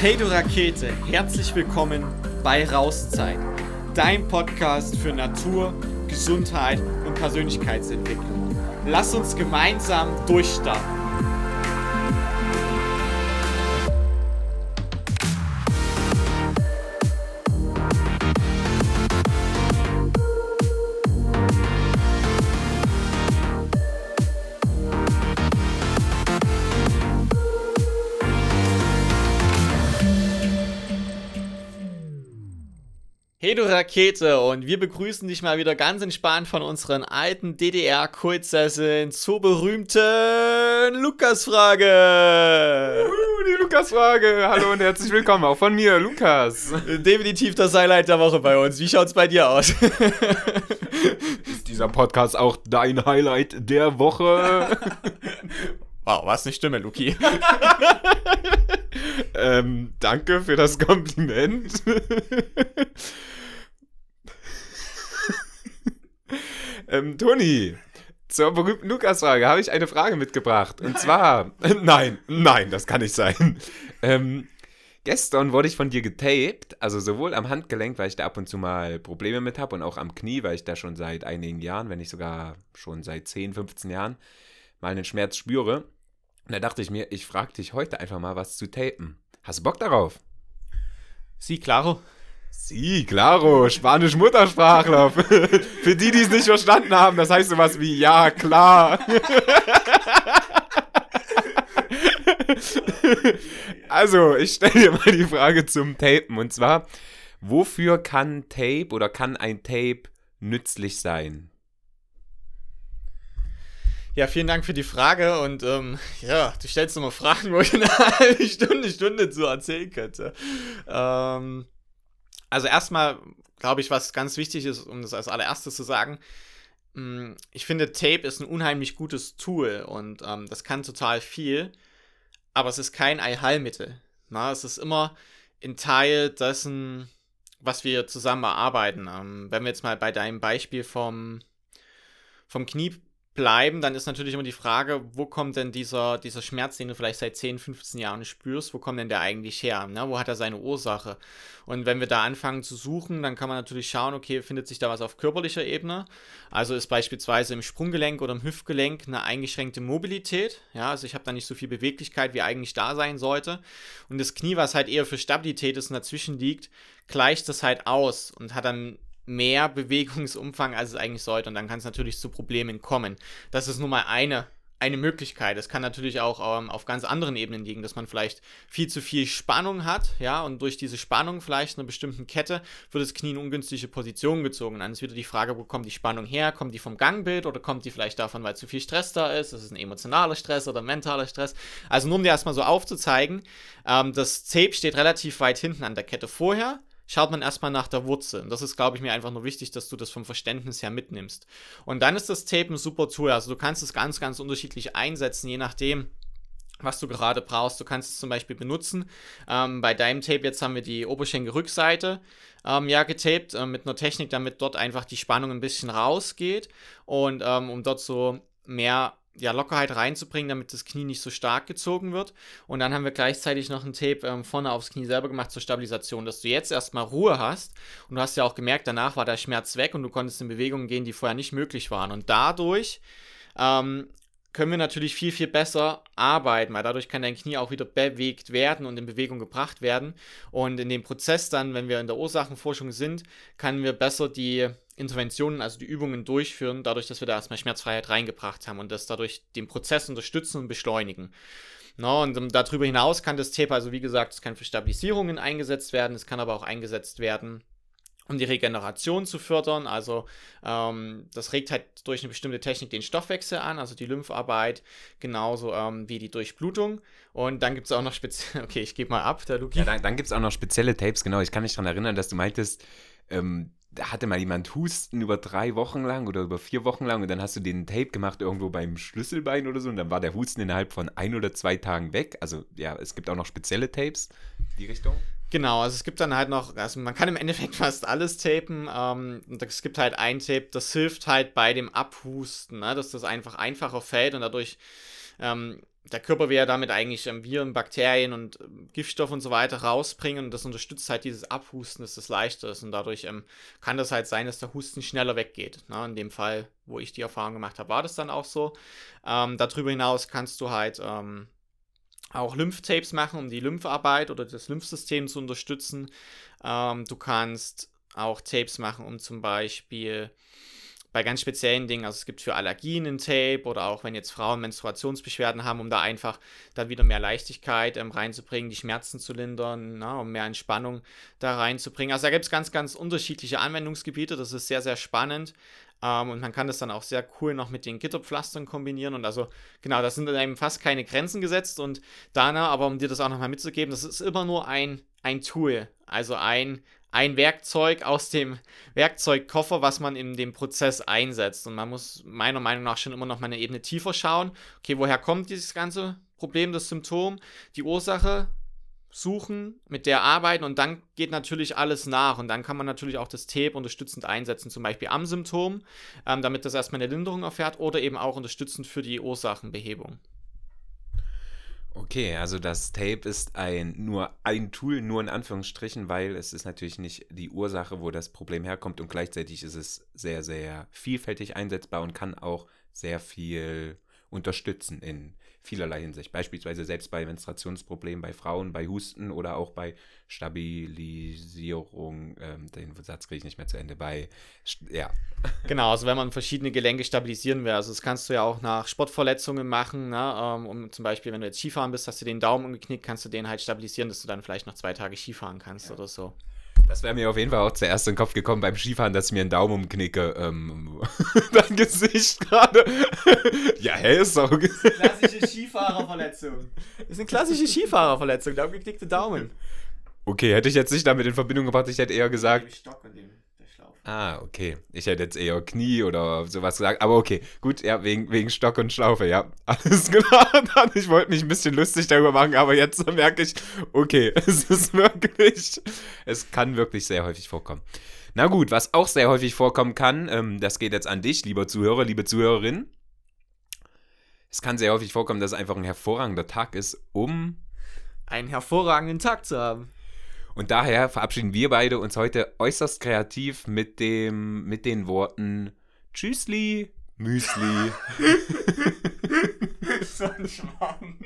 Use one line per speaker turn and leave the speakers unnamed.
Hey du Rakete, herzlich willkommen bei Rauszeit, dein Podcast für Natur, Gesundheit und Persönlichkeitsentwicklung. Lass uns gemeinsam durchstarten. Hey du Rakete und wir begrüßen dich mal wieder ganz entspannt von unseren alten DDR-Kultsesseln zur berühmten Lukas-Frage.
Uh, die Lukas-Frage. Hallo und herzlich willkommen auch von mir, Lukas.
Definitiv das Highlight der Woche bei uns. Wie schaut's bei dir aus?
Ist dieser Podcast auch dein Highlight der Woche?
Wow, was eine Stimme, Luki.
ähm, danke für das Kompliment. Ähm, Toni, zur berühmten Lukas-Frage habe ich eine Frage mitgebracht. Und zwar, nein, nein, das kann nicht sein. Ähm, gestern wurde ich von dir getaped, also sowohl am Handgelenk, weil ich da ab und zu mal Probleme mit habe, und auch am Knie, weil ich da schon seit einigen Jahren, wenn nicht sogar schon seit 10, 15 Jahren, mal einen Schmerz spüre. Und da dachte ich mir, ich frage dich heute einfach mal was zu tapen. Hast du Bock darauf?
Sie, claro.
Sí, claro, Spanisch Muttersprachler. Für die, die es nicht verstanden haben, das heißt sowas wie ja, klar. also, ich stelle dir mal die Frage zum Tapen. Und zwar, wofür kann Tape oder kann ein Tape nützlich sein?
Ja, vielen Dank für die Frage und ähm, ja, du stellst nochmal Fragen, wo ich eine halbe Stunde, Stunde zu erzählen könnte. Ähm, also erstmal glaube ich, was ganz wichtig ist, um das als allererstes zu sagen, mm, ich finde, Tape ist ein unheimlich gutes Tool und ähm, das kann total viel, aber es ist kein Allheilmittel. Na, es ist immer ein Teil dessen, was wir zusammen erarbeiten. Ähm, wenn wir jetzt mal bei deinem Beispiel vom, vom Knie bleiben, dann ist natürlich immer die Frage, wo kommt denn dieser, dieser Schmerz, den du vielleicht seit 10, 15 Jahren spürst, wo kommt denn der eigentlich her? Ne? Wo hat er seine Ursache? Und wenn wir da anfangen zu suchen, dann kann man natürlich schauen, okay, findet sich da was auf körperlicher Ebene? Also ist beispielsweise im Sprunggelenk oder im Hüftgelenk eine eingeschränkte Mobilität. Ja, also ich habe da nicht so viel Beweglichkeit, wie eigentlich da sein sollte. Und das Knie, was halt eher für Stabilität ist und dazwischen liegt, gleicht das halt aus und hat dann mehr Bewegungsumfang, als es eigentlich sollte. Und dann kann es natürlich zu Problemen kommen. Das ist nun mal eine, eine Möglichkeit. Es kann natürlich auch ähm, auf ganz anderen Ebenen liegen, dass man vielleicht viel zu viel Spannung hat, ja, und durch diese Spannung vielleicht einer bestimmten Kette wird das Knie in ungünstige Position gezogen. Dann ist wieder die Frage, wo kommt die Spannung her? Kommt die vom Gangbild oder kommt die vielleicht davon, weil zu viel Stress da ist? Ist ein emotionaler Stress oder mentaler Stress. Also nur um dir erstmal so aufzuzeigen, ähm, das Tape steht relativ weit hinten an der Kette vorher schaut man erstmal nach der Wurzel. Und das ist, glaube ich, mir einfach nur wichtig, dass du das vom Verständnis her mitnimmst. Und dann ist das Tape ein super Tool. Also du kannst es ganz, ganz unterschiedlich einsetzen, je nachdem, was du gerade brauchst. Du kannst es zum Beispiel benutzen. Ähm, bei deinem Tape jetzt haben wir die Oberschenkelrückseite ähm, ja getaped äh, mit einer Technik, damit dort einfach die Spannung ein bisschen rausgeht und ähm, um dort so mehr ja, Lockerheit reinzubringen, damit das Knie nicht so stark gezogen wird. Und dann haben wir gleichzeitig noch ein Tape ähm, vorne aufs Knie selber gemacht zur Stabilisation, dass du jetzt erstmal Ruhe hast. Und du hast ja auch gemerkt, danach war der Schmerz weg und du konntest in Bewegungen gehen, die vorher nicht möglich waren. Und dadurch ähm, können wir natürlich viel, viel besser arbeiten, weil dadurch kann dein Knie auch wieder bewegt werden und in Bewegung gebracht werden. Und in dem Prozess dann, wenn wir in der Ursachenforschung sind, können wir besser die Interventionen, also die Übungen durchführen, dadurch, dass wir da erstmal Schmerzfreiheit reingebracht haben und das dadurch den Prozess unterstützen und beschleunigen. No, und um, darüber hinaus kann das Tape, also wie gesagt, es kann für Stabilisierungen eingesetzt werden, es kann aber auch eingesetzt werden, um die Regeneration zu fördern. Also ähm, das regt halt durch eine bestimmte Technik den Stoffwechsel an, also die Lympharbeit, genauso ähm, wie die Durchblutung. Und dann gibt es auch noch spezielle, okay, ich gebe mal ab, der Luki.
Ja, dann, dann gibt es auch noch spezielle Tapes, genau. Ich kann mich daran erinnern, dass du meintest, ähm, da hatte mal jemand Husten über drei Wochen lang oder über vier Wochen lang und dann hast du den Tape gemacht irgendwo beim Schlüsselbein oder so und dann war der Husten innerhalb von ein oder zwei Tagen weg. Also ja, es gibt auch noch spezielle Tapes, die Richtung.
Genau, also es gibt dann halt noch, also man kann im Endeffekt fast alles tapen. Ähm, und es gibt halt ein Tape, das hilft halt bei dem Abhusten, ne, dass das einfach einfacher fällt und dadurch ähm, der Körper will ja damit eigentlich ähm, Viren, Bakterien und ähm, Giftstoffe und so weiter rausbringen und das unterstützt halt dieses Abhusten, dass das leichter ist und dadurch ähm, kann das halt sein, dass der Husten schneller weggeht. Na, in dem Fall, wo ich die Erfahrung gemacht habe, war das dann auch so. Ähm, darüber hinaus kannst du halt ähm, auch Lymphtapes machen, um die Lympharbeit oder das Lymphsystem zu unterstützen. Ähm, du kannst auch Tapes machen, um zum Beispiel bei ganz speziellen Dingen, also es gibt für Allergien ein Tape oder auch wenn jetzt Frauen Menstruationsbeschwerden haben, um da einfach dann wieder mehr Leichtigkeit ähm, reinzubringen, die Schmerzen zu lindern, na, um mehr Entspannung da reinzubringen. Also da gibt es ganz, ganz unterschiedliche Anwendungsgebiete, das ist sehr, sehr spannend. Ähm, und man kann das dann auch sehr cool noch mit den Gitterpflastern kombinieren. Und also, genau, da sind eben fast keine Grenzen gesetzt. Und Dana, aber um dir das auch nochmal mitzugeben, das ist immer nur ein, ein Tool, also ein, ein Werkzeug aus dem Werkzeugkoffer, was man in dem Prozess einsetzt. Und man muss meiner Meinung nach schon immer noch mal eine Ebene tiefer schauen. Okay, woher kommt dieses ganze Problem, das Symptom, die Ursache? Suchen, mit der arbeiten und dann geht natürlich alles nach und dann kann man natürlich auch das Tape unterstützend einsetzen, zum Beispiel am Symptom, ähm, damit das erstmal eine Linderung erfährt oder eben auch unterstützend für die Ursachenbehebung.
Okay, also das Tape ist ein nur ein Tool, nur in Anführungsstrichen, weil es ist natürlich nicht die Ursache, wo das Problem herkommt. Und gleichzeitig ist es sehr, sehr vielfältig einsetzbar und kann auch sehr viel unterstützen in vielerlei Hinsicht. Beispielsweise selbst bei Menstruationsproblemen bei Frauen, bei Husten oder auch bei Stabilisierung, ähm, den Satz kriege ich nicht mehr zu Ende, bei, ja.
Genau, also wenn man verschiedene Gelenke stabilisieren will, also das kannst du ja auch nach Sportverletzungen machen, ne? ähm, um zum Beispiel, wenn du jetzt Skifahren bist, hast du den Daumen umgeknickt, kannst du den halt stabilisieren, dass du dann vielleicht noch zwei Tage Skifahren kannst ja. oder so.
Das wäre mir auf jeden Fall auch zuerst in den Kopf gekommen beim Skifahren, dass ich mir einen Daumen umknicke. Ähm, dein Gesicht gerade. ja, hä, ist doch.
Klassische Skifahrerverletzung. Das ist eine klassische Skifahrerverletzung, der umgeknickte Daumen.
Okay, hätte ich jetzt nicht damit in Verbindung gebracht, ich hätte eher gesagt. Stock und dem Ah, okay. Ich hätte jetzt eher Knie oder sowas gesagt. Aber okay, gut, ja, wegen, wegen Stock und Schlaufe, ja. Alles klar. Ich wollte mich ein bisschen lustig darüber machen, aber jetzt merke ich, okay, es ist wirklich, es kann wirklich sehr häufig vorkommen. Na gut, was auch sehr häufig vorkommen kann, ähm, das geht jetzt an dich, lieber Zuhörer, liebe Zuhörerin. Es kann sehr häufig vorkommen, dass es einfach ein hervorragender Tag ist, um
einen hervorragenden Tag zu haben.
Und daher verabschieden wir beide uns heute äußerst kreativ mit, dem, mit den Worten Tschüssli, Müsli. so ein Schwamm.